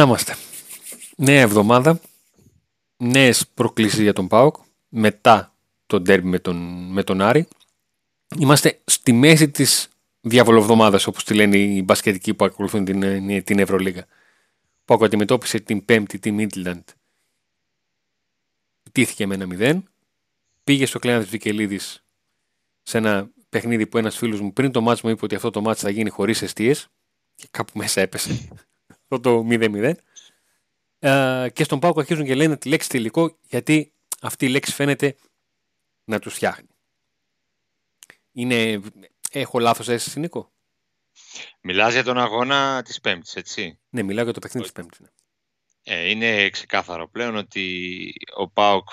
Να είμαστε. Νέα εβδομάδα. Νέες προκλήσεις για τον Πάοκ. Μετά το ντέρμπι με τον, με τον Άρη. Είμαστε στη μέση της διαβολοβδομάδας, όπως τη λένε οι μπασκετικοί που ακολουθούν την, την Ευρωλίγα. Πάοκ αντιμετώπισε την Πέμπτη τη Μίτλαντ. Τήθηκε με ένα μηδέν. Πήγε στο κλένας τη Βικελίδης σε ένα παιχνίδι που ένας φίλος μου πριν το μάτσο μου είπε ότι αυτό το μάτσο θα γίνει χωρίς αιστείες. Και κάπου μέσα έπεσε αυτό το 0-0. Ε, και στον Πάοκ αρχίζουν και λένε τη λέξη τελικό γιατί αυτή η λέξη φαίνεται να τους φτιάχνει. Είναι... Έχω λάθος αίσθηση Νίκο; Μιλάς για τον αγώνα της Πέμπτης, έτσι; Ναι, μιλάω για το παιχνίδι της Πέμπτης. Ναι. Ε, είναι ξεκάθαρο πλέον ότι ο Πάοκ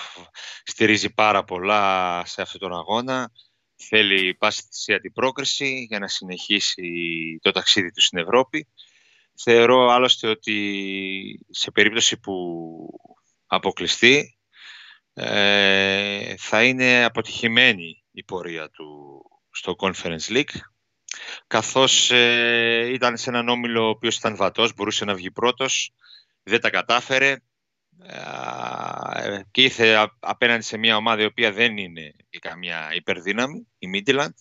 στηρίζει πάρα πολλά σε αυτόν τον αγώνα. Θέλει πάση θυσία την πρόκριση για να συνεχίσει το ταξίδι του στην Ευρώπη. Θεωρώ άλλωστε ότι σε περίπτωση που αποκλειστεί ε, θα είναι αποτυχημένη η πορεία του στο Conference League καθώς ε, ήταν σε έναν όμιλο ο οποίος ήταν βατός, μπορούσε να βγει πρώτος, δεν τα κατάφερε ε, και ήρθε απέναντι σε μια ομάδα η οποία δεν είναι καμία υπερδύναμη, η Midland.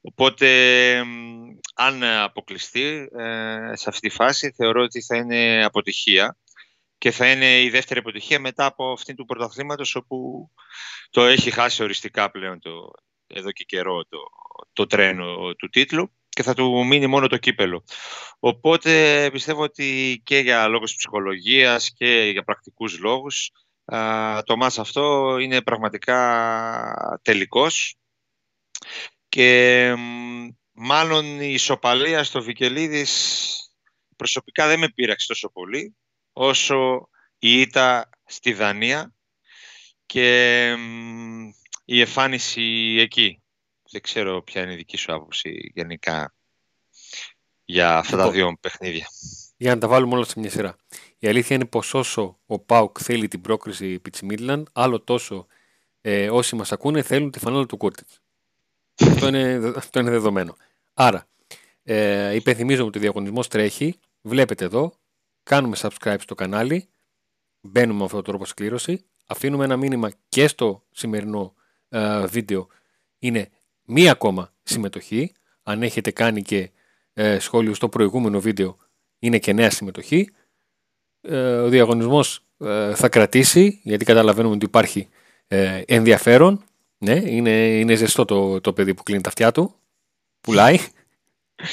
Οπότε, αν αποκλειστεί ε, σε αυτή τη φάση, θεωρώ ότι θα είναι αποτυχία και θα είναι η δεύτερη αποτυχία μετά από αυτήν του πρωταθλήματος όπου το έχει χάσει οριστικά πλέον το, εδώ και καιρό το, το τρένο του τίτλου και θα του μείνει μόνο το κύπελο. Οπότε πιστεύω ότι και για λόγους ψυχολογίας και για πρακτικούς λόγους το μάτς αυτό είναι πραγματικά τελικός και μάλλον η ισοπαλία στο Βικελίδης προσωπικά δεν με πείραξε τόσο πολύ όσο η ήττα στη Δανία και η εμφάνιση εκεί. Δεν ξέρω ποια είναι η δική σου άποψη γενικά για αυτά τα λοιπόν, δύο παιχνίδια. Για να τα βάλουμε όλα σε μια σειρά. Η αλήθεια είναι πως όσο ο Πάουκ θέλει την πρόκριση επί της Μίτλαντ, άλλο τόσο ε, όσοι μας ακούνε θέλουν τη φανέλα του Κούρτιτς. Αυτό, είναι, αυτό είναι δεδομένο. Άρα, ε, υπενθυμίζω ότι ο διαγωνισμός τρέχει. Βλέπετε εδώ, κάνουμε subscribe στο κανάλι, μπαίνουμε με αυτόν τον τρόπο σκλήρωση, αφήνουμε ένα μήνυμα και στο σημερινό ε, βίντεο είναι μία ακόμα συμμετοχή. Αν έχετε κάνει και ε, σχόλιο στο προηγούμενο βίντεο είναι και νέα συμμετοχή. Ε, ο διαγωνισμός ε, θα κρατήσει γιατί καταλαβαίνουμε ότι υπάρχει ε, ενδιαφέρον. Ναι, είναι, είναι ζεστό το, το παιδί που κλείνει τα αυτιά του. Πουλάει.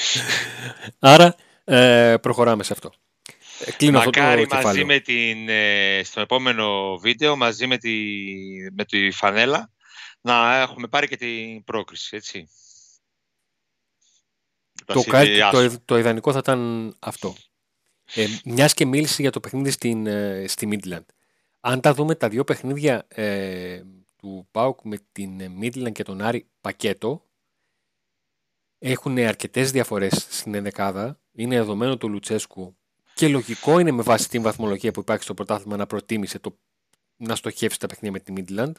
Άρα προχωράμε σε αυτό. Κλείνω Μακάρι αυτό το μαζί με την, στο επόμενο βίντεο μαζί με τη, με τη φανέλα να έχουμε πάρει και την πρόκριση, έτσι. Το, το, το, ιδανικό θα ήταν αυτό. Ε, μιας και μίλησε για το παιχνίδι στην, ε, στη Midland. Αν τα δούμε τα δύο παιχνίδια ε, του ΠΑΟΚ με την Midland και τον Άρη πακέτο, έχουν αρκετές διαφορές στην ενδεκάδα. Είναι δεδομένο του Λουτσέσκου και λογικό είναι με βάση την βαθμολογία που υπάρχει στο πρωτάθλημα να προτίμησε το, να στοχεύσει τα παιχνίδια με τη Midland.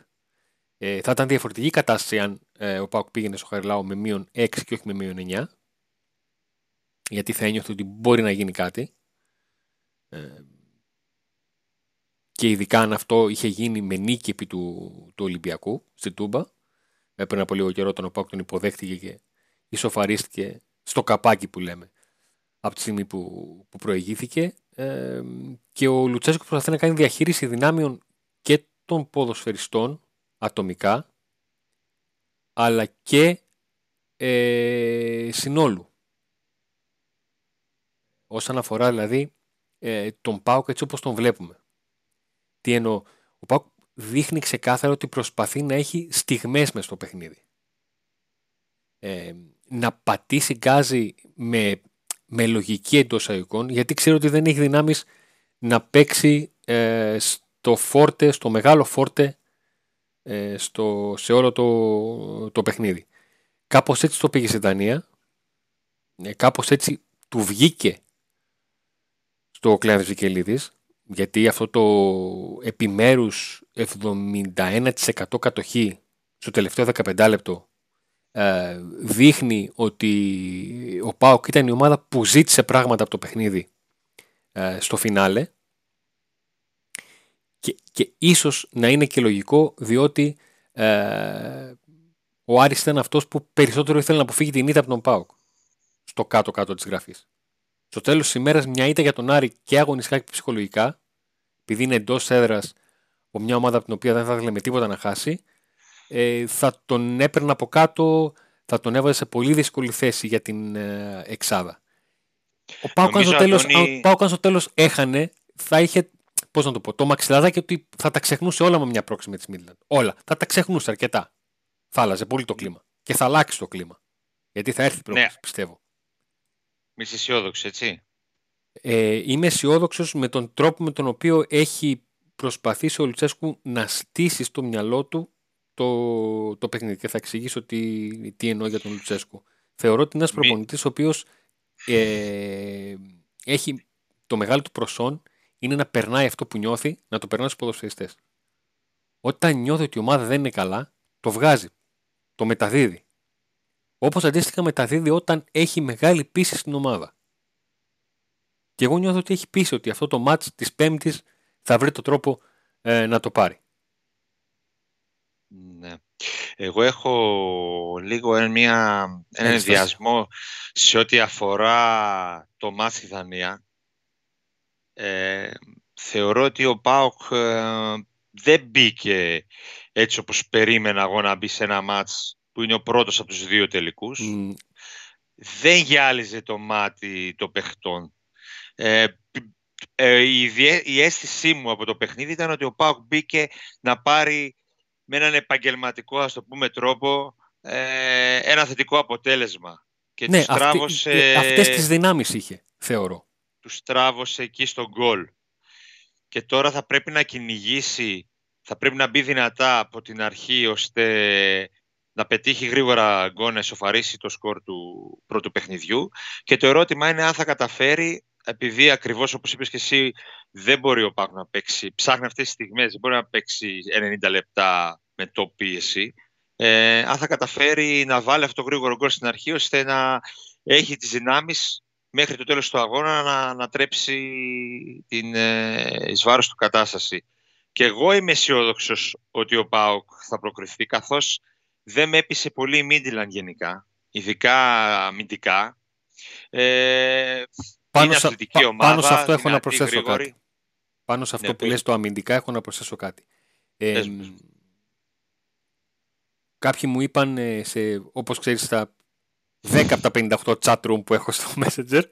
Ε, θα ήταν διαφορετική κατάσταση αν ε, ο Πάουκ πήγαινε στο Χαριλάου με μείον 6 και όχι με μείον 9. Γιατί θα ένιωθε ότι μπορεί να γίνει κάτι. Ε, και ειδικά αν αυτό είχε γίνει με νίκη επί του, του Ολυμπιακού στην Τούμπα. Ε, πριν από λίγο καιρό τον ο Πάουκ τον υποδέχτηκε και ισοφαρίστηκε στο καπάκι που λέμε από τη στιγμή που, που προηγήθηκε. Ε, και ο Λουτσέσκος προσπαθεί να κάνει διαχείριση δυνάμεων και των ποδοσφαιριστών ατομικά αλλά και ε, συνόλου. Όσον αφορά δηλαδή ε, τον Πάουκ έτσι όπως τον βλέπουμε. Τι εννοώ, ο Πάουκ δείχνει ξεκάθαρα ότι προσπαθεί να έχει στιγμές μες στο παιχνίδι. Ε, να πατήσει γκάζι με, με λογική εντός αγικών, γιατί ξέρω ότι δεν έχει δυνάμεις να παίξει ε, στο φόρτε, στο μεγάλο φόρτε ε, στο, σε όλο το, το παιχνίδι. Κάπως έτσι το πήγε στην Δανία. Ε, κάπως έτσι του βγήκε στο κλάδο Βικελίδης γιατί αυτό το επιμέρους 71% κατοχή στο τελευταίο 15 λεπτό ε, δείχνει ότι ο Πάοκ ήταν η ομάδα που ζήτησε πράγματα από το παιχνίδι ε, στο φινάλε και, και ίσως να είναι και λογικό διότι ε, ο Άρης ήταν αυτός που περισσότερο ήθελε να αποφύγει την ήττα από τον ΠΑΟΚ στο κάτω-κάτω της γραφής. Στο τέλος της ημέρας μια ήττα για τον Άρη και αγωνιστικά και ψυχολογικά επειδή είναι εντός έδρας από μια ομάδα από την οποία δεν θα ήθελε με τίποτα να χάσει ε, θα τον έπαιρνε από κάτω θα τον έβαζε σε πολύ δύσκολη θέση για την ε, εξάδα. Ο Πάοκ αν, τέλος, στο τέλος έχανε θα είχε πώς να το πω, το μαξιλαδάκι ότι θα τα ξεχνούσε όλα με μια πρόξη με της Μίτλαντ. Όλα. Θα τα ξεχνούσε αρκετά. Θα άλλαζε πολύ το κλίμα. Και θα αλλάξει το κλίμα. Γιατί θα έρθει η πρόκληση, ναι. πιστεύω. Είσαι αισιόδοξο, έτσι. Ε, είμαι αισιόδοξος με τον τρόπο με τον οποίο έχει προσπαθήσει ο Λουτσέσκου να στήσει στο μυαλό του το, το παιχνίδι. Και θα εξηγήσω τι, τι εννοώ για τον Λουτσέσκου. Θεωρώ ότι είναι ένας προπονητής ο οποίος ε, έχει το μεγάλο του προσόν είναι να περνάει αυτό που νιώθει, να το περνάει στους ποδοσφαιριστές. Όταν νιώθει ότι η ομάδα δεν είναι καλά, το βγάζει. Το μεταδίδει. Όπως αντίστοιχα μεταδίδει όταν έχει μεγάλη πίστη στην ομάδα. Και εγώ νιώθω ότι έχει πείσει ότι αυτό το μάτς της Πέμπτης θα βρει το τρόπο ε, να το πάρει. Ναι. Εγώ έχω λίγο μια, ένα ενδιασμό σε ό,τι αφορά το μάτς στη Δανία. Ε, θεωρώ ότι ο Πάοκ ε, δεν μπήκε έτσι όπως περίμενα εγώ να μπει σε ένα μάτς που είναι ο πρώτος από τους δύο τελικούς. Δεν γυάλιζε το μάτι των παιχτών. Ε, ε, η, η αίσθησή μου από το παιχνίδι ήταν ότι ο Πάοκ μπήκε να πάρει με έναν επαγγελματικό, ας το πούμε, τρόπο ε, ένα θετικό αποτέλεσμα. Και ναι, τράβωσε... Αυτή, αυτές τις δυνάμεις είχε, θεωρώ. Τους τράβωσε εκεί στον γκολ. Και τώρα θα πρέπει να κυνηγήσει, θα πρέπει να μπει δυνατά από την αρχή, ώστε να πετύχει γρήγορα γκολ να εσωφαρίσει το σκορ του πρώτου παιχνιδιού. Και το ερώτημα είναι αν θα καταφέρει επειδή ακριβώς όπως είπες και εσύ, δεν μπορεί ο Πάκου να παίξει, ψάχνει αυτές τις στιγμές, δεν μπορεί να παίξει 90 λεπτά με το πίεση. Ε, αν θα καταφέρει να βάλει αυτό το γρήγορο γκολ στην αρχή, ώστε να έχει τις δυνάμεις μέχρι το τέλος του αγώνα να, να τρέψει την ε, εις βάρος του κατάσταση. Και εγώ είμαι αισιόδοξος ότι ο ΠΑΟΚ θα προκριθεί, καθώς δεν με έπεισε πολύ η Μίντιλαν γενικά, ειδικά αμυντικά. Ε, πάνω, σε, πάνω σε αυτό έχω να προσθέσω κάτι. Πάνω σε αυτό ναι, που λες το αμυντικά έχω να προσθέσω κάτι. Ε, κάποιοι μου είπαν, ε, σε, όπως ξέρεις, στα 10 από τα 58 chat room που έχω στο Messenger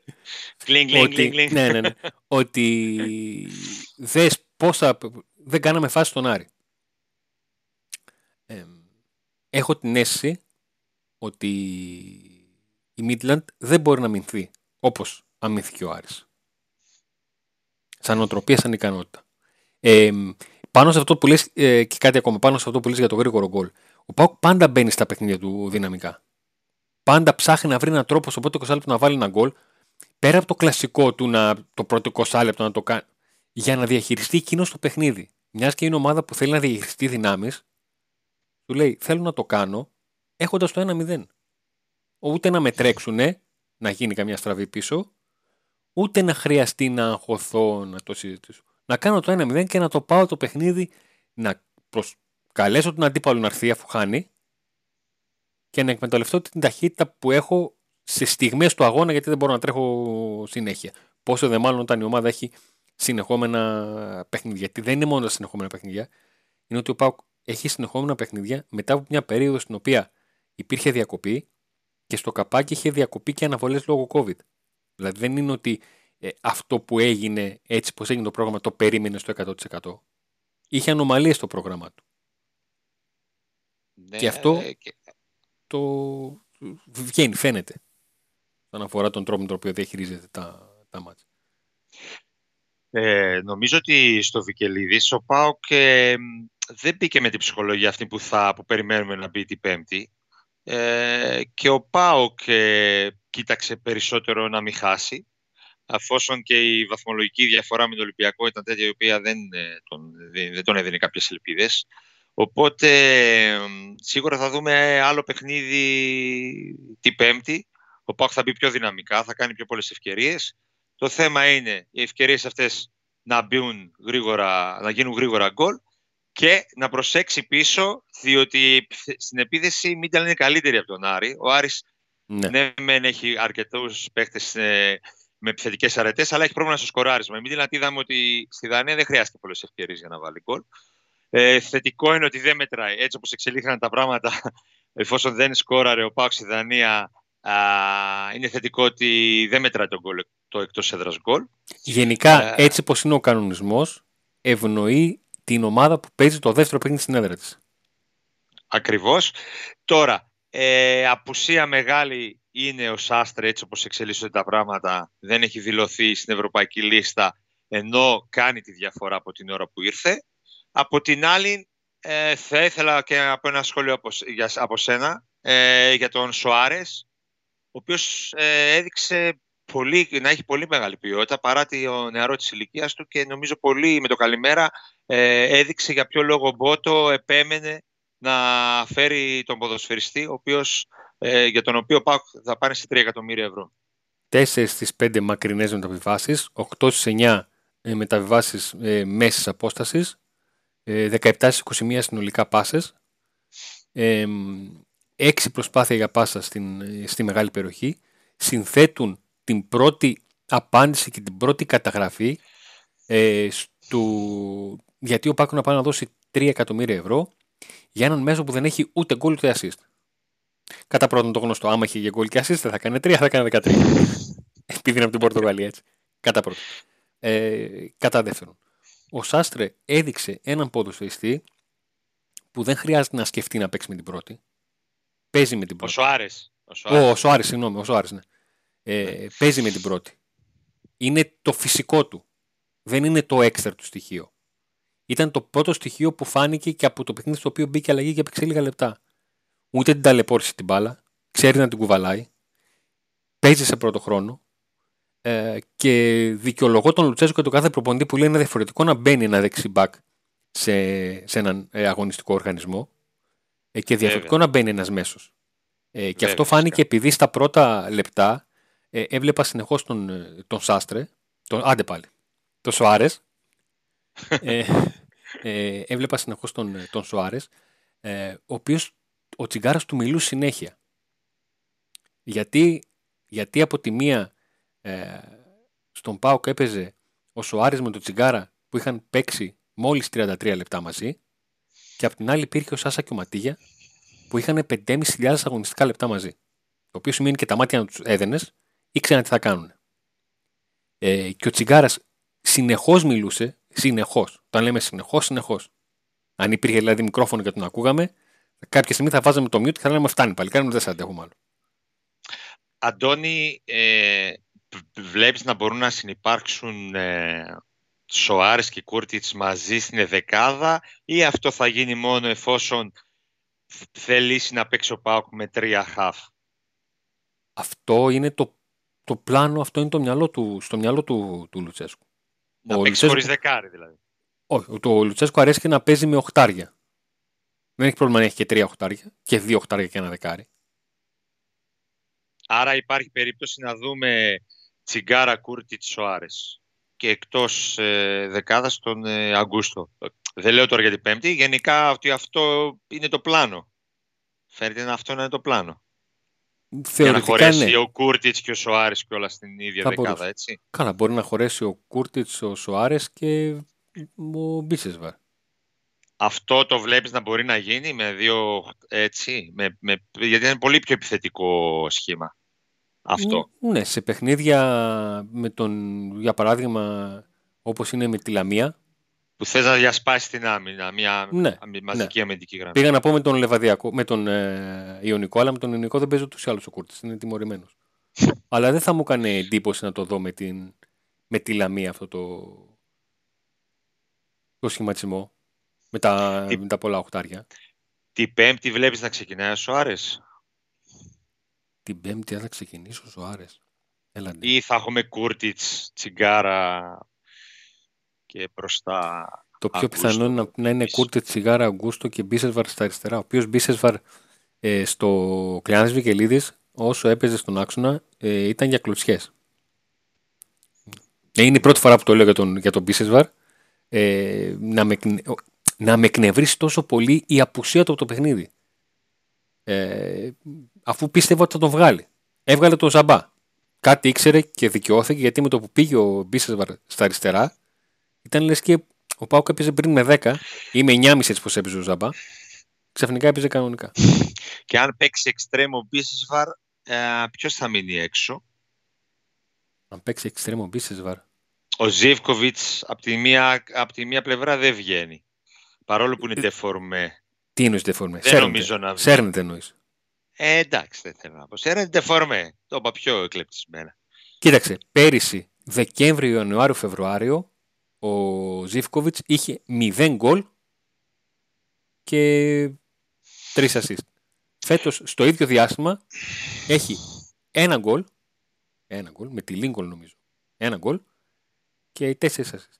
ότι, ναι, ναι, ναι, ότι δες πόσα δεν κάναμε φάση στον Άρη. Ε, έχω την αίσθηση ότι η Midland δεν μπορεί να μηνθεί όπως αμύθηκε ο Άρης. Σαν οτροπία, σαν ικανότητα. Ε, πάνω σε αυτό που λες, ε, και κάτι ακόμα, πάνω σε αυτό που λες για το γρήγορο γκολ. Ο Πάουκ πάντα μπαίνει στα παιχνίδια του δυναμικά. Πάντα ψάχνει να βρει έναν τρόπο στο πρώτο 20 λεπτό να βάλει ένα γκολ. Πέρα από το κλασικό του να, το πρώτο 20 λεπτό να το κάνει. Για να διαχειριστεί εκείνος το παιχνίδι. Μιας και είναι ομάδα που θέλει να διαχειριστεί δυνάμεις, του λέει: Θέλω να το κάνω έχοντας το 1-0. Ούτε να με τρέξουνε, να γίνει καμιά στραβή πίσω, ούτε να χρειαστεί να αγχωθώ να το συζητήσω. Να κάνω το 1-0 και να το πάω το παιχνίδι, να προσκαλέσω τον αντίπαλο να έρθει αφού χάνει και να εκμεταλλευτώ την ταχύτητα που έχω σε στιγμές του αγώνα γιατί δεν μπορώ να τρέχω συνέχεια. Πόσο δε μάλλον όταν η ομάδα έχει συνεχόμενα παιχνίδια. Γιατί δεν είναι μόνο τα συνεχόμενα παιχνίδια, είναι ότι ο Πάουκ έχει συνεχόμενα παιχνίδια μετά από μια περίοδο στην οποία υπήρχε διακοπή και στο καπάκι είχε διακοπή και αναβολές λόγω COVID. Δηλαδή δεν είναι ότι ε, αυτό που έγινε έτσι πως έγινε το πρόγραμμα το περίμενε στο 100%. Είχε ανομαλίες στο πρόγραμμα του. Ναι, και αυτό το βγαίνει, φαίνεται. Όσον αφορά τον τρόπο με τον οποίο διαχειρίζεται τα, τα μάτια. Ε, νομίζω ότι στο Βικελίδης ο Πάοκ ε, δεν μπήκε με την ψυχολογία αυτή που, θα, που περιμένουμε να μπει την Πέμπτη. Ε, και ο Πάοκ ε, κοίταξε περισσότερο να μην χάσει, αφόσον και η βαθμολογική διαφορά με τον Ολυμπιακό ήταν τέτοια η οποία δεν ε, τον, δεν τον έδινε κάποιες ελπίδες. Οπότε σίγουρα θα δούμε άλλο παιχνίδι την Πέμπτη. Ο Πάοκ θα μπει πιο δυναμικά, θα κάνει πιο πολλές ευκαιρίες Το θέμα είναι οι ευκαιρίες αυτές να, μπουν γρήγορα, να γίνουν γρήγορα γκολ και να προσέξει πίσω, διότι στην επίθεση η Μίταλ είναι καλύτερη από τον Άρη. Ο Άρης ναι, ναι μεν έχει αρκετούς παίχτες ε, με επιθετικές αρετές, αλλά έχει πρόβλημα στο σκοράρισμα. Μην δηλαδή είδαμε ότι στη Δανία δεν χρειάζεται πολλές ευκαιρίες για να βάλει γκολ. Ε, θετικό είναι ότι δεν μετράει. Έτσι όπως εξελίχθηκαν τα πράγματα, εφόσον δεν σκόραρε ο Πάουξ στη Δανία, α, είναι θετικό ότι δεν μετράει το, γκολ, το εκτός έδρας γκολ. Γενικά, ε, έτσι όπως είναι ο κανονισμός, ευνοεί την ομάδα που παίζει το δεύτερο παιχνίδι στην έδρα της. Ακριβώς. Τώρα, ε, απουσία μεγάλη είναι ο Σάστρε έτσι όπως εξελίσσονται τα πράγματα, δεν έχει δηλωθεί στην ευρωπαϊκή λίστα ενώ κάνει τη διαφορά από την ώρα που ήρθε. Από την άλλη ε, θα ήθελα και από ένα σχόλιο από, για, από σένα ε, για τον Σοάρες ο οποίος ε, έδειξε πολύ, να έχει πολύ μεγάλη ποιότητα παρά το νεαρό της ηλικίας του και νομίζω πολύ με το καλημέρα ε, έδειξε για ποιο λόγο Μπότο επέμενε να φέρει τον ποδοσφαιριστή ο οποίος ε, για τον οποίο πάω, θα πάνε σε 3 εκατομμύρια ευρώ. 4 στις 5 μακρινές μεταβιβάσεις, 8 στις 9 ε, μεταβιβάσεις ε, μέσης απόστασης, 17 ε, στις 21 συνολικά πάσες, ε, 6 προσπάθεια για πάσα στην, ε, στη μεγάλη περιοχή, συνθέτουν την πρώτη απάντηση και την πρώτη καταγραφή ε, του, γιατί ο Πάκο να πάει να δώσει 3 εκατομμύρια ευρώ για έναν μέσο που δεν έχει ούτε γκολ ούτε assist. Κατά πρώτον το γνωστό, άμα είχε για γκολ και assist θα έκανε 3, θα έκανε 13. Επειδή είναι από την Πορτογαλία έτσι. Κατά πρώτον. Ε, κατά δεύτερον, ο Σάστρε έδειξε έναν ποδοσφαιριστή που δεν χρειάζεται να σκεφτεί να παίξει με την πρώτη. Παίζει με την πρώτη. Ο Σοάρες. Ο Σοάρες, συγγνώμη, ο Σοάρες, ναι. Ε, ναι. Παίζει με την πρώτη. Είναι το φυσικό του. Δεν είναι το έξτρα του στοιχείο. Ήταν το πρώτο στοιχείο που φάνηκε και από το παιχνίδι στο οποίο μπήκε αλλαγή και έπαιξε λίγα λεπτά. Ούτε την ταλαιπώρησε την μπάλα, ξέρει να την κουβαλάει, παίζει σε πρώτο χρόνο ε, και δικαιολογώ τον Λουτσέσκο και τον κάθε προπονητή που λέει είναι διαφορετικό να μπαίνει ένα δεξί μπακ σε, σε έναν ε, αγωνιστικό οργανισμό ε, και διαφορετικό να μπαίνει ένας μέσος. Ε, και αυτό φάνηκε επειδή στα πρώτα λεπτά ε, έβλεπα συνεχώς τον, ε, τον Σάστρε, τον, άντε πάλι, τον Σοάρες, ε, ε, έβλεπα συνεχώς τον, τον Σοάρες, ε, ο οποίος ο τσιγκάρας του μιλού συνέχεια. Γιατί, γιατί από τη μία ε, στον Πάοκ έπαιζε ο Σοάρης με τον τσιγκάρα που είχαν παίξει μόλις 33 λεπτά μαζί και από την άλλη υπήρχε ο Σάσα και ο Ματίγια που είχαν 5.500 αγωνιστικά λεπτά μαζί. Το οποίο σημαίνει και τα μάτια να τους έδαινες ήξεραν τι θα κάνουν. Ε, και ο τσιγκάρας συνεχώς μιλούσε, συνεχώς, όταν λέμε συνεχώς, συνεχώς. Αν υπήρχε δηλαδή μικρόφωνο και τον ακούγαμε, κάποια στιγμή θα βάζαμε το mute και θα λέμε φτάνει πάλι. Κάνουμε δεν σε αντέχουμε άλλο. Αντώνη, ε, βλέπεις να μπορούν να συνεπάρξουν ε, Σοάρες και Κούρτιτς μαζί στην δεκάδα ή αυτό θα γίνει μόνο εφόσον θελήσει να παίξει ο Πάοκ με τρία χαφ; Αυτό είναι το, το πλάνο, αυτό είναι το μυαλό του, στο μυαλό του, του Λουτσέσκου. Να ο παίξεις Λουτσέσκου... χωρίς δεκάρι δηλαδή. Όχι, το Λουτσέσκου αρέσει και να παίζει με οχτάρια. Δεν έχει πρόβλημα να έχει και τρία οχτάρια και δύο οχτάρια και ένα δεκάρι. Άρα υπάρχει περίπτωση να δούμε Τσιγκάρα Κούρτιτς Σοάρες και εκτός ε, δεκάδας τον ε, Αγκούστο. Δεν λέω τώρα για την Πέμπτη, γενικά ότι αυτό είναι το πλάνο. Φαίνεται να αυτό να είναι το πλάνο. Θεωρητικά, για να χωρέσει ναι. ο Κούρτιτς και ο Σοάρες και όλα στην ίδια Θα δεκάδα, μπορούσε. έτσι. Καλά, μπορεί να χωρέσει ο Κούρτιτς, ο Σοάρες και ο Μπίσεσβαρ αυτό το βλέπεις να μπορεί να γίνει με δύο έτσι, με, με, γιατί είναι πολύ πιο επιθετικό σχήμα αυτό. Ναι, σε παιχνίδια με τον, για παράδειγμα όπως είναι με τη Λαμία. Που θες να διασπάσεις την άμυνα, μια ναι, μαζική ναι. αμυντική γραμμή. Πήγα να πω με τον Λεβαδιακό, με τον ε, Ιωνικό, αλλά με τον Ιωνικό δεν παίζει ούτως ή άλλως ο Κούρτης, είναι τιμωρημένος. αλλά δεν θα μου έκανε εντύπωση να το δω με, την, με τη Λαμία αυτό το, το σχηματισμό με τα, τι, με τα πολλά οχτάρια. Την Πέμπτη βλέπεις να ξεκινάει ο Σοάρες; Την Πέμπτη θα ξεκινήσει ο Σοάρες. Ή θα έχουμε Κούρτιτς, Τσιγκάρα και μπροστά. Το πιο πιθανό είναι να, να είναι Κούρτιτς, Τσιγκάρα, Αγκούστο και Μπίσεσβαρ στα αριστερά. Ο οποίος Μπίσεσβαρ ε, στο Κλειάνης Βικελίδης όσο έπαιζε στον άξονα ε, ήταν για κλωτσιές. Ε, είναι η πρώτη φορά που το λέω για τον, για τον Μπίσεσβαρ. Ε, να, με, να με εκνευρίσει τόσο πολύ η απουσία του από το παιχνίδι. Ε, αφού πίστευα ότι θα τον βγάλει. Έβγαλε τον Ζαμπά. Κάτι ήξερε και δικαιώθηκε γιατί με το που πήγε ο Μπίσεσβαρ στα αριστερά ήταν λες και ο Πάουκ έπαιζε πριν με 10 ή με 9,5 έτσι πως έπαιζε ο Ζαμπά. Ξαφνικά έπαιζε κανονικά. Και αν παίξει εξτρέμο Μπίσεσβαρ, ε, ποιος θα μείνει έξω; Αν παίξει εξτρέμο Μπίσεσβαρ. Ο Ζίβκοβιτ από τη, μία, απ τη μία πλευρά δεν βγαίνει. Παρόλο που είναι τεφορμέ. Ε, τι είναι τεφορμέ. Δεν Σέρνεται. νομίζω να βγει. Σέρνεται εννοείς. Ε, εντάξει, δεν θέλω να πω. Σέρνεται τεφορμέ. Το είπα πιο εκλεπτισμένα. Κοίταξε, πέρυσι Δεκέμβριο, Ιανουάριο, Φεβρουάριο ο Ζίβκοβιτ είχε 0 γκολ και 3 assist. Φέτος στο ίδιο διάστημα έχει ένα γκολ, ένα γκολ, με τη Λίγκολ νομίζω, ένα γκολ και τέσσερις assist.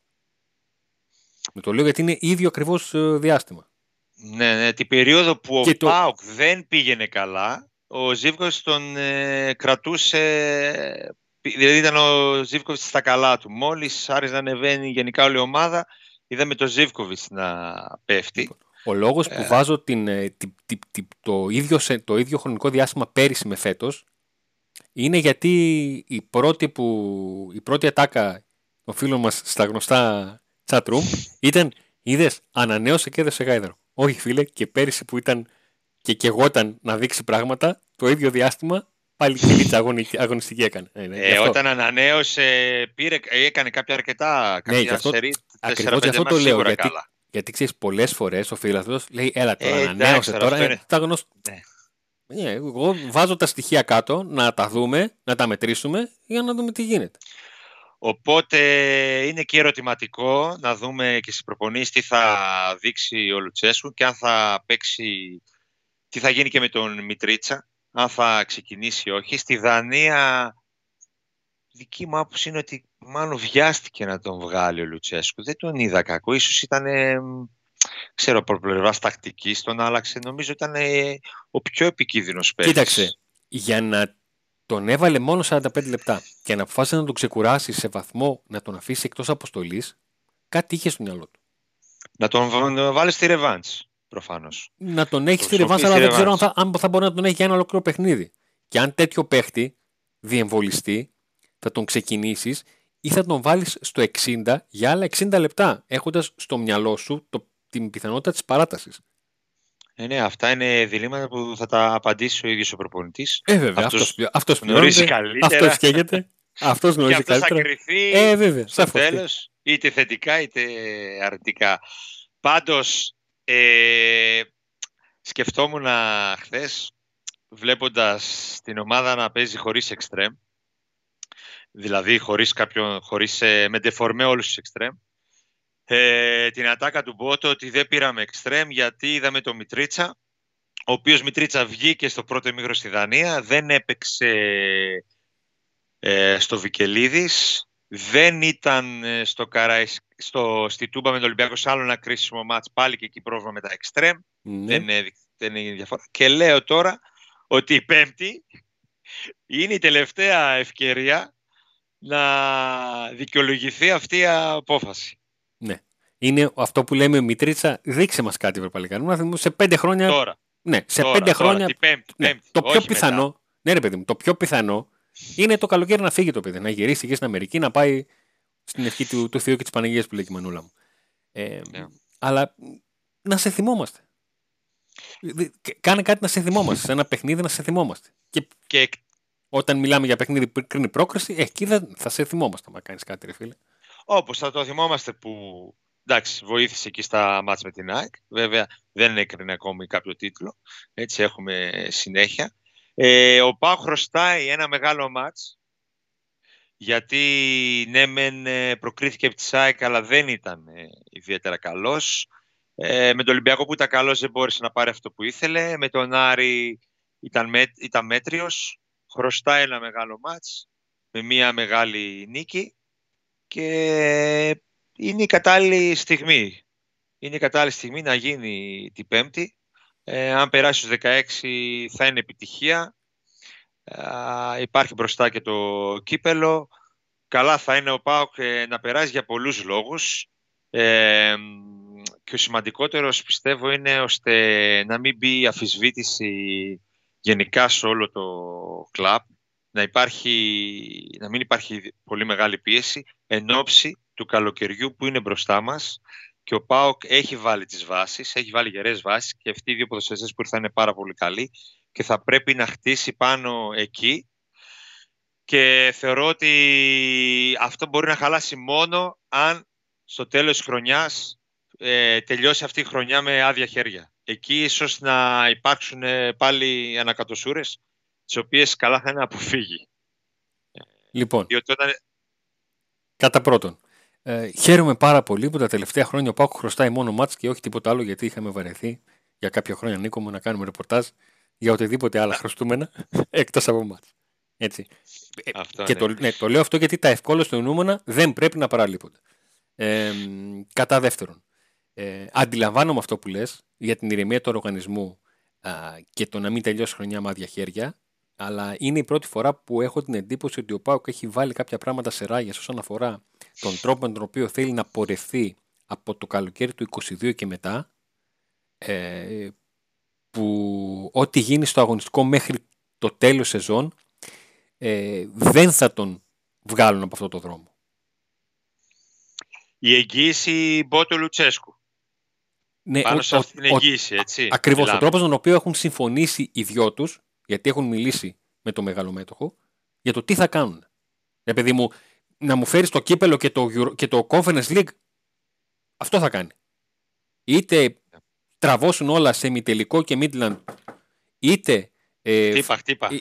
Με το λέω γιατί είναι ίδιο ακριβώς ε, διάστημα. Ναι, ναι, την περίοδο που ο το... Πάουκ δεν πήγαινε καλά, ο Ζίβκοβιτς τον ε, κρατούσε, δηλαδή ήταν ο Ζίβκοβιτς στα καλά του. Μόλις άρχισε να ανεβαίνει γενικά όλη η ομάδα, είδαμε τον Ζίβκοβιτς να πέφτει. Λοιπόν, ο λόγος που ε. βάζω την, ε, το, ίδιο, το ίδιο χρονικό διάστημα πέρυσι με φέτος είναι γιατί η πρώτη, που, η πρώτη ατάκα των φίλων μας στα γνωστά chat room ήταν είδες ανανέωσε και έδωσε γάιδαρο. Όχι φίλε και πέρυσι που ήταν και κεγόταν να δείξει πράγματα το ίδιο διάστημα πάλι και αγωνιστική έκανε. Ε, ναι, ε, όταν ανανέωσε πήρε, έκανε κάποια αρκετά ναι, κάποια ναι, αυτό, σερί, ακριβώς αυτό το λέω γιατί, γιατί ξέρεις, πολλές φορές ο φίλαθλο λέει: Έλα τώρα, ε, ανανέωσε τώρα. Είναι... Τα γνωστά. Ναι. Yeah, εγώ βάζω τα στοιχεία κάτω να τα δούμε, να τα μετρήσουμε για να δούμε τι γίνεται. Οπότε είναι και ερωτηματικό να δούμε και στις προπονήσεις τι θα δείξει ο Λουτσέσκου και αν θα παίξει, τι θα γίνει και με τον Μιτρίτσα, αν θα ξεκινήσει ή όχι. Στη Δανία δική μου άποψη είναι ότι μάλλον βιάστηκε να τον βγάλει ο Λουτσέσκου. Δεν τον είδα κακό. Ίσως ήταν, ξέρω, από πλευράς τακτικής τον άλλαξε. Νομίζω ήταν ο πιο επικίνδυνος παίκτης. Κοίταξε, για να τον έβαλε μόνο 45 λεπτά και να αποφάσισε να τον ξεκουράσει σε βαθμό να τον αφήσει εκτός αποστολής, κάτι είχε στο μυαλό του. Να τον βάλει στη ρεβάντ, προφανώς. Να τον έχει στη ρεβάντ, αλλά δεν ξέρω αν θα, αν θα μπορεί να τον έχει για ένα ολόκληρο παιχνίδι. Και αν τέτοιο παίχτη διεμβολιστεί, θα τον ξεκινήσεις ή θα τον βάλεις στο 60 για άλλα 60 λεπτά, έχοντας στο μυαλό σου το, την πιθανότητα της παράτασης. Ε, ναι, αυτά είναι διλήμματα που θα τα απαντήσει ο ίδιος ο προπονητής. Ε, βέβαια. Αυτός αυτός γνωρίζει καλύτερα. Αυτός καίγεται. Αυτός γνωρίζει και αυτός καλύτερα. θα κρυθεί ε, βέβαια, στο τέλος, είτε θετικά είτε αρνητικά. Πάντως, ε, σκεφτόμουν χθες, βλέποντας την ομάδα να παίζει χωρίς εξτρέμ, δηλαδή χωρίς, κάποιον, χωρίς ε, με ντεφορμέ όλους τους εξτρέμ. Ε, την ατάκα του Μπότο ότι δεν πήραμε εξτρέμ γιατί είδαμε το Μιτρίτσα, ο οποίος Μιτρίτσα βγήκε στο πρώτο εμίγρο στη Δανία, δεν έπαιξε ε, στο Βικελίδης, δεν ήταν ε, στο Καράις, στο, στη Τούμπα με τον Ολυμπιακό σε άλλο ένα κρίσιμο μάτς, πάλι και εκεί πρόβλημα με τα εξτρέμ, ναι. δεν, δεν έγινε διαφορά. Και λέω τώρα ότι η Πέμπτη είναι η τελευταία ευκαιρία να δικαιολογηθεί αυτή η απόφαση. Ναι. Είναι αυτό που λέμε Μητρίτσα, δείξε μας κάτι Ευρωπαϊκά. Να σε πέντε χρόνια... Τώρα. Ναι, σε τώρα, πέντε τώρα, χρόνια... πέμπτη, ναι, πέμπτη, το πιο πιθανό... Μετά. Ναι ρε παιδί μου, το πιο πιθανό είναι το καλοκαίρι να φύγει το παιδί, να γυρίσει και στην Αμερική, να πάει στην ευχή του, του Θεού και της Παναγίας που λέει και η Μανούλα μου. Ε, ναι. Αλλά να σε θυμόμαστε. Κάνε κάτι να σε θυμόμαστε. Σε ένα παιχνίδι να σε θυμόμαστε. Και, και όταν μιλάμε για παιχνίδι που κρίνει πρόκριση, εκεί δεν θα σε θυμόμαστε να κάνεις κάτι, ρε φίλε. Όπως θα το θυμόμαστε που εντάξει, βοήθησε εκεί στα μάτς με την ΑΕΚ. Βέβαια δεν έκρινε ακόμη κάποιο τίτλο. Έτσι έχουμε συνέχεια. Ε, ο Πάου χρωστάει ένα μεγάλο μάτς γιατί ναι μεν ε, προκρίθηκε από τη ΑΕΚ αλλά δεν ήταν ε, ιδιαίτερα καλός. Ε, με τον Ολυμπιακό που ήταν καλός δεν μπόρεσε να πάρει αυτό που ήθελε. Με τον Άρη ήταν, με, ήταν μέτριος χρωστάει ένα μεγάλο μάτς με μια μεγάλη νίκη και είναι η κατάλληλη στιγμή. Είναι η κατάλληλη στιγμή να γίνει την Πέμπτη. Ε, αν περάσει στους 16 θα είναι επιτυχία. υπάρχει μπροστά και το κύπελο. καλά θα είναι ο ΠΑΟΚ να περάσει για πολλούς λόγους. Ε, και ο σημαντικότερος πιστεύω είναι ώστε να μην μπει αφισβήτηση γενικά σε όλο το κλαμπ, να, υπάρχει, να μην υπάρχει πολύ μεγάλη πίεση εν ώψη του καλοκαιριού που είναι μπροστά μας και ο ΠΑΟΚ έχει βάλει τις βάσεις, έχει βάλει γερές βάσεις και αυτοί οι δύο ποδοσφαιριστές που ήρθαν είναι πάρα πολύ καλοί και θα πρέπει να χτίσει πάνω εκεί και θεωρώ ότι αυτό μπορεί να χαλάσει μόνο αν στο τέλος της χρονιάς ε, τελειώσει αυτή η χρονιά με άδεια χέρια. Εκεί ίσως να υπάρξουν ε, πάλι ανακατοσούρες, τις οποίες καλά θα είναι να αποφύγει. Λοιπόν, κατά πρώτον, ε, χαίρομαι πάρα πολύ που τα τελευταία χρόνια ο Πάκο χρωστάει μόνο μάτς και όχι τίποτα άλλο γιατί είχαμε βαρεθεί για κάποια χρόνια Νίκο μου να κάνουμε ρεπορτάζ για οτιδήποτε άλλα χρωστούμενα εκτός από μάτς. Έτσι. Ε, αυτό και το, ναι, το λέω αυτό γιατί τα ευκόλως νούμενα δεν πρέπει να παραλείπονται. Ε, κατά δεύτερον, ε, αντιλαμβάνομαι αυτό που λες για την ηρεμία του οργανισμού α, και το να μην τελειώσει χρονιά με άδεια χέρια, αλλά είναι η πρώτη φορά που έχω την εντύπωση ότι ο Πάουκ έχει βάλει κάποια πράγματα σε ράγια όσον αφορά τον τρόπο με τον οποίο θέλει να πορευθεί από το καλοκαίρι του 22 και μετά, ε, που ό,τι γίνει στο αγωνιστικό μέχρι το τέλος σεζόν ε, δεν θα τον βγάλουν από αυτό το δρόμο. Η εγγύηση Μπότο Λουτσέσκου. Ναι, Πάνω σε αυτήν την εγγύηση, έτσι. Ακριβώς. Ο τρόπος τον οποίο έχουν συμφωνήσει οι δυο τους, γιατί έχουν μιλήσει με το μεγαλομέτωχο, για το τι θα κάνουν. Επειδή μου, να μου φέρεις το κύπελο και το, και το Conference League, αυτό θα κάνει. Είτε τραβώσουν όλα σε μητελικό και Midland, είτε, ε,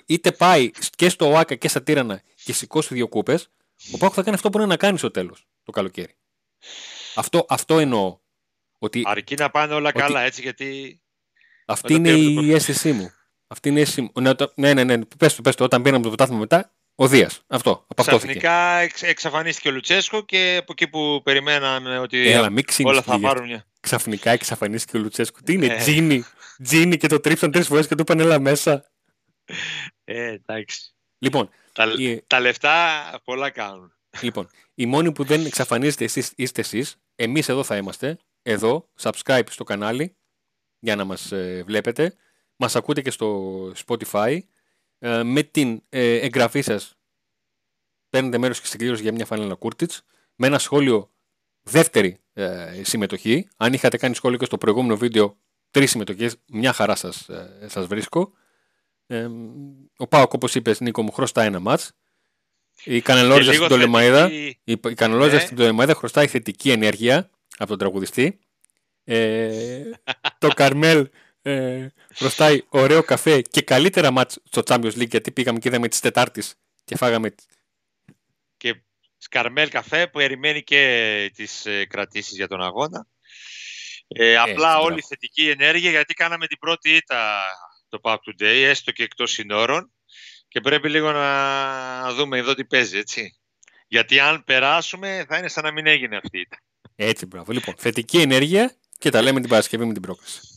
είτε πάει και στο ΟΑΚΑ και στα Τύρανα και σηκώσει δύο κούπες, ο Πάκο θα κάνει αυτό που είναι να κάνει στο τέλος το καλοκαίρι. Αυτό, αυτό εννοώ. Ότι, Αρκεί να πάνε όλα καλά έτσι γιατί... Αυτή είναι η αίσθησή μου. Αυτή είναι η αίσθησή μου. Ναι, ναι, ναι, ναι. Πες το, πες το. Όταν πήραμε το πρωτάθλημα μετά, ο Δίας. Αυτό. Ξαφνικά εξ, εξαφανίστηκε ο Λουτσέσκο και από εκεί που περιμέναμε ότι Έλα, όλα θα πάρουν μια. Ξαφνικά εξαφανίστηκε ο Λουτσέσκο. Τι είναι, ε. Τζίνι. Τζίνι και το τρίψαν τρεις φορές και του είπαν έλα μέσα. Ε, εντάξει. Λοιπόν, τα, η... τα λεφτά πολλά κάνουν. Λοιπόν, οι μόνοι που δεν εξαφανίζετε εσείς είστε εσείς. Εμείς εδώ θα είμαστε εδώ, subscribe στο κανάλι για να μας ε, βλέπετε. Μας ακούτε και στο Spotify. Ε, με την ε, εγγραφή σας παίρνετε μέρος και στην για μια φανέλα Κούρτιτς. Με ένα σχόλιο δεύτερη ε, συμμετοχή. Αν είχατε κάνει σχόλιο και στο προηγούμενο βίντεο τρεις συμμετοχές, μια χαρά σας, σας βρίσκω. ο Πάοκ, όπως είπες Νίκο μου, χρωστά ένα μάτς. Η Κανελόριζα στην Τολεμαίδα, η, ναι. στην Τολεμαίδα χρωστάει θετική ενέργεια από τον τραγουδιστή. Ε, το Καρμέλ ε, χρωστάει ωραίο καφέ και καλύτερα μάτς στο Champions League γιατί πήγαμε και είδαμε τις Τετάρτης και φάγαμε. Και Καρμέλ καφέ που περιμένει και τις ε, κρατήσεις για τον αγώνα. Ε, απλά όλη η θετική ενέργεια γιατί κάναμε την πρώτη ήττα το Pack Today, έστω και εκτός συνόρων και πρέπει λίγο να δούμε εδώ τι παίζει, έτσι. Γιατί αν περάσουμε θα είναι σαν να μην έγινε αυτή η ήττα. Έτσι, μπράβο. Λοιπόν, θετική ενέργεια και τα λέμε την Παρασκευή με την πρόκληση.